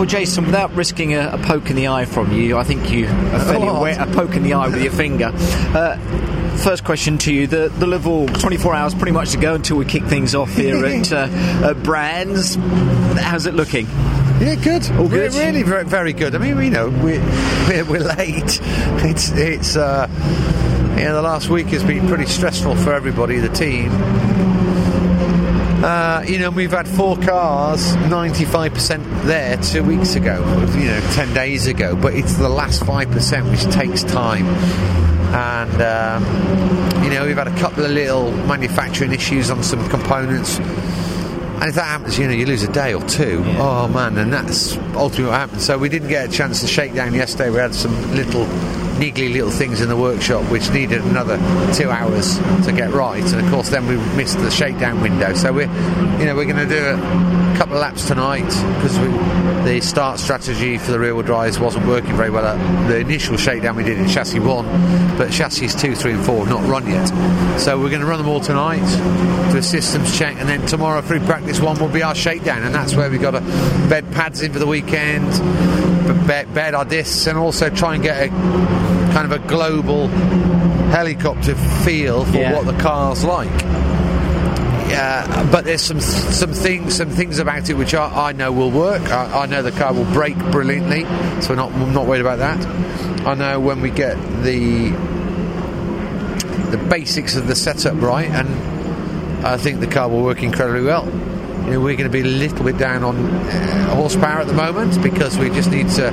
Well, Jason, without risking a, a, poke in the eye from you, I think you are fairly aware, a poke in the eye with your finger. Uh, first question to you: the the level 24 hours pretty much to go until we kick things off here at, uh, at Brands. How's it looking? Yeah, good. All good. We're really very, very good. I mean, you know, we're we're, we're late. It's it's. Uh, yeah, the last week has been pretty stressful for everybody, the team. Uh, you know, we've had four cars, 95% there two weeks ago, you know, 10 days ago, but it's the last 5% which takes time. And, um, you know, we've had a couple of little manufacturing issues on some components. And if that happens, you know, you lose a day or two. Yeah. Oh man, and that's ultimately what happened. So we didn't get a chance to shake down yesterday. We had some little niggly little things in the workshop which needed another two hours to get right. And of course, then we missed the shakedown window. So we're, you know, we're going to do a couple of laps tonight because the start strategy for the rear wheel drives wasn't working very well. At the initial shakedown we did in chassis one, but chassis two, three, and four have not run yet. So we're going to run them all tonight, do a systems check, and then tomorrow through practice one will be our shakedown, and that's where we've got to bed pads in for the weekend, bed, bed our discs, and also try and get a kind of a global helicopter feel for yeah. what the car's like. But there's some some things some things about it which I, I know will work. I, I, know the car will brake brilliantly, so we're not I'm not worried about that. I know when we get the the basics of the setup right, and I think the car will work incredibly well. You know, we're going to be a little bit down on uh, horsepower at the moment because we just need to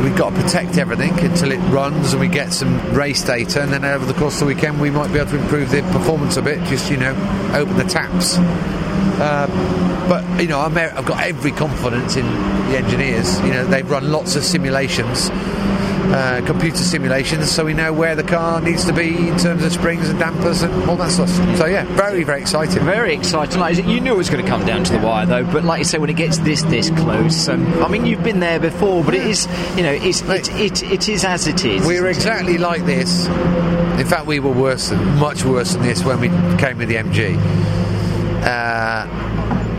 we've got to protect everything until it runs and we get some race data, and then over the course of the weekend we might be able to improve the performance a bit. Just you know, open the taps. Uh, but you know, i have got every confidence in the engineers. You know, they've run lots of simulations uh, computer simulations so we know where the car needs to be in terms of springs and dampers and all that stuff. So yeah, very very exciting. Very exciting. Like, you knew it was going to come down to the wire though, but like you say, when it gets this this close, um, I mean you've been there before, but it is you know it's, it, it, it is as it is. We're exactly like this. In fact, we were worse than much worse than this when we came with the MG. Uh,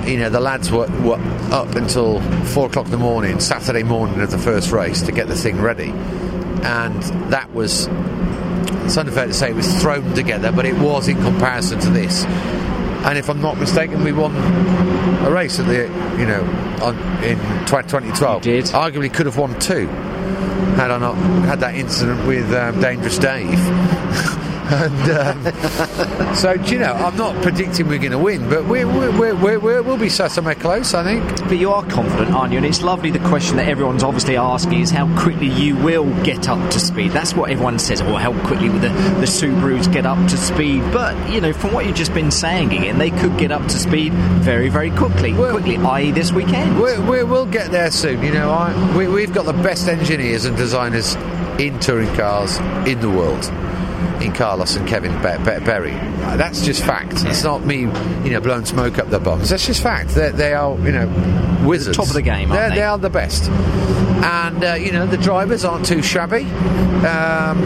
you know, the lads were, were up until four o'clock in the morning, Saturday morning of the first race, to get the thing ready. And that was, it's unfair to say it was thrown together, but it was in comparison to this. And if I'm not mistaken, we won a race at the, you know, on, in 2012. did. Arguably could have won two had I not had that incident with um, Dangerous Dave. And um, so, you know, I'm not predicting we're going to win, but we we we we will be somewhere close, I think. But you are confident, aren't you? And it's lovely. The question that everyone's obviously asking is how quickly you will get up to speed. That's what everyone says, or how quickly will the, the Subarus get up to speed. But, you know, from what you've just been saying, again, they could get up to speed very, very quickly. We're, quickly, i.e., this weekend. we will get there soon. You know, I, we, we've got the best engineers and designers in touring cars in the world in Carlos and Kevin Berry. That's just fact. It's not me, you know, blowing smoke up their bums. That's just fact. They're, they are, you know, wizards. Top of the game, they? they? are the best. And, uh, you know, the drivers aren't too shabby. Um,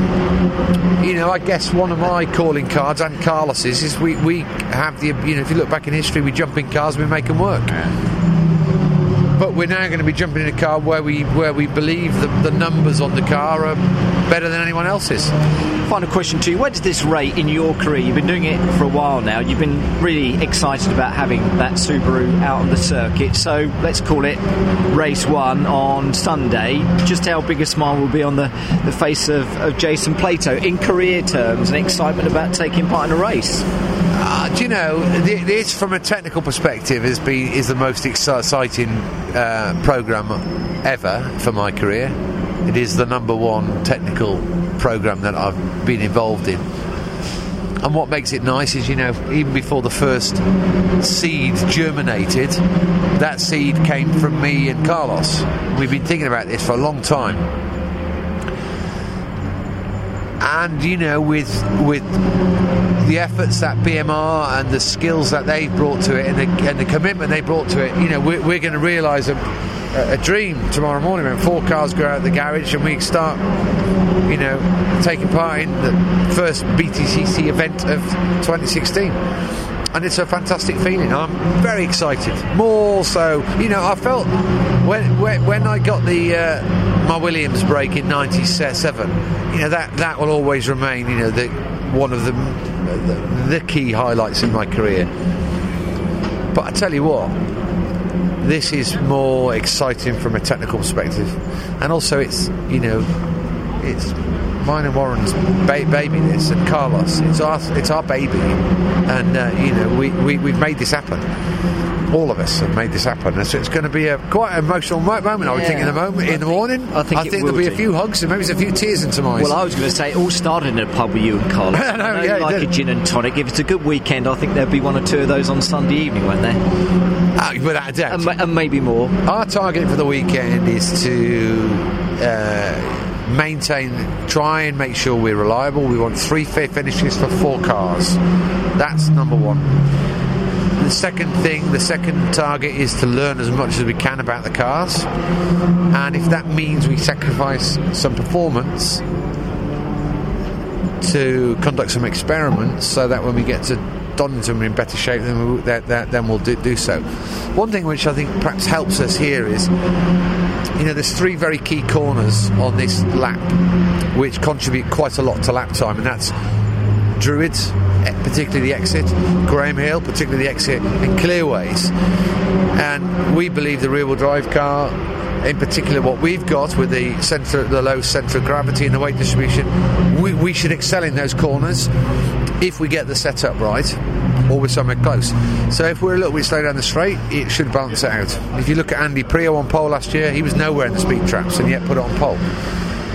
you know, I guess one of my calling cards and Carlos's is we, we have the, you know, if you look back in history, we jump in cars, we make them work. But we're now going to be jumping in a car where we where we believe the numbers on the car are better than anyone else's. Final question to you: Where does this rate in your career? You've been doing it for a while now. You've been really excited about having that Subaru out on the circuit. So let's call it race one on Sunday. Just how big a smile will be on the, the face of, of Jason Plato in career terms and excitement about taking part in a race? Uh, do you know this from a technical perspective has been is the most exciting uh, program ever for my career. It is the number one technical program that I've been involved in. And what makes it nice is, you know, even before the first seed germinated, that seed came from me and Carlos. We've been thinking about this for a long time and you know with with the efforts that BMR and the skills that they've brought to it and the, and the commitment they brought to it, you know, we're, we're going to realise a, a, dream tomorrow morning when four cars go out of the garage and we start, you know, taking part in the first BTCC event of 2016. and it's a fantastic feeling. I'm very excited. More so, you know, I felt when when, when I got the uh, my Williams break in '97, you know that that will always remain, you know, the one of the the, the key highlights in my career. But I tell you what, this is more exciting from a technical perspective, and also it's you know it's mine and Warren's ba- baby this and Carlos. It's our it's our baby. And uh, you know we, we we've made this happen all of us have made this happen and so it's going to be a quite an emotional mo- moment I would think in the moment in the morning I think it there'll will be a few hugs and maybe there's a few tears my eyes Well, I was going to say it all started in a pub with you and Carl. I know, I know yeah, you like a gin and tonic. If it's a good weekend, I think there'll be one or two of those on Sunday evening, won't there? Ah, without a doubt And, ma- and maybe more. Our target for the weekend is to uh, maintain, try and make sure we're reliable. We want three fair finishes for four cars. That's number one. The second thing, the second target is to learn as much as we can about the cars. And if that means we sacrifice some performance to conduct some experiments so that when we get to Donington we're in better shape, then, we, that, that, then we'll do, do so. One thing which I think perhaps helps us here is you know, there's three very key corners on this lap which contribute quite a lot to lap time, and that's Druids, particularly the exit, Graham Hill, particularly the exit, and Clearways. And we believe the rear-wheel drive car, in particular, what we've got with the centre, the low centre of gravity and the weight distribution, we, we should excel in those corners if we get the setup right or we're somewhere close. So if we're a little bit slow down the straight, it should balance out. If you look at Andy Priaulx on pole last year, he was nowhere in the speed traps and yet put it on pole.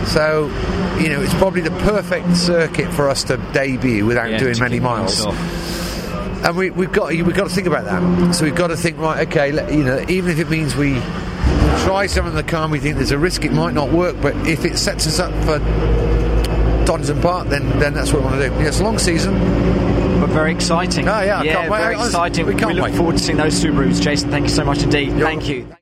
So, you know, it's probably the perfect circuit for us to debut without Yeah, doing many miles. And we, we've got we've got to think about that. So we've got to think right. Okay, let- you know, even if it means we try some of the car, we think there's a risk it might not work. But if it sets us up for Donington Park, then then that's what we want to do. Yeah, it's a long season. But very exciting. Oh, yeah, yeah can't wait. very exciting. we can't look wait. forward to seeing those Subarus, Jason. Thank you so much indeed. Thank you.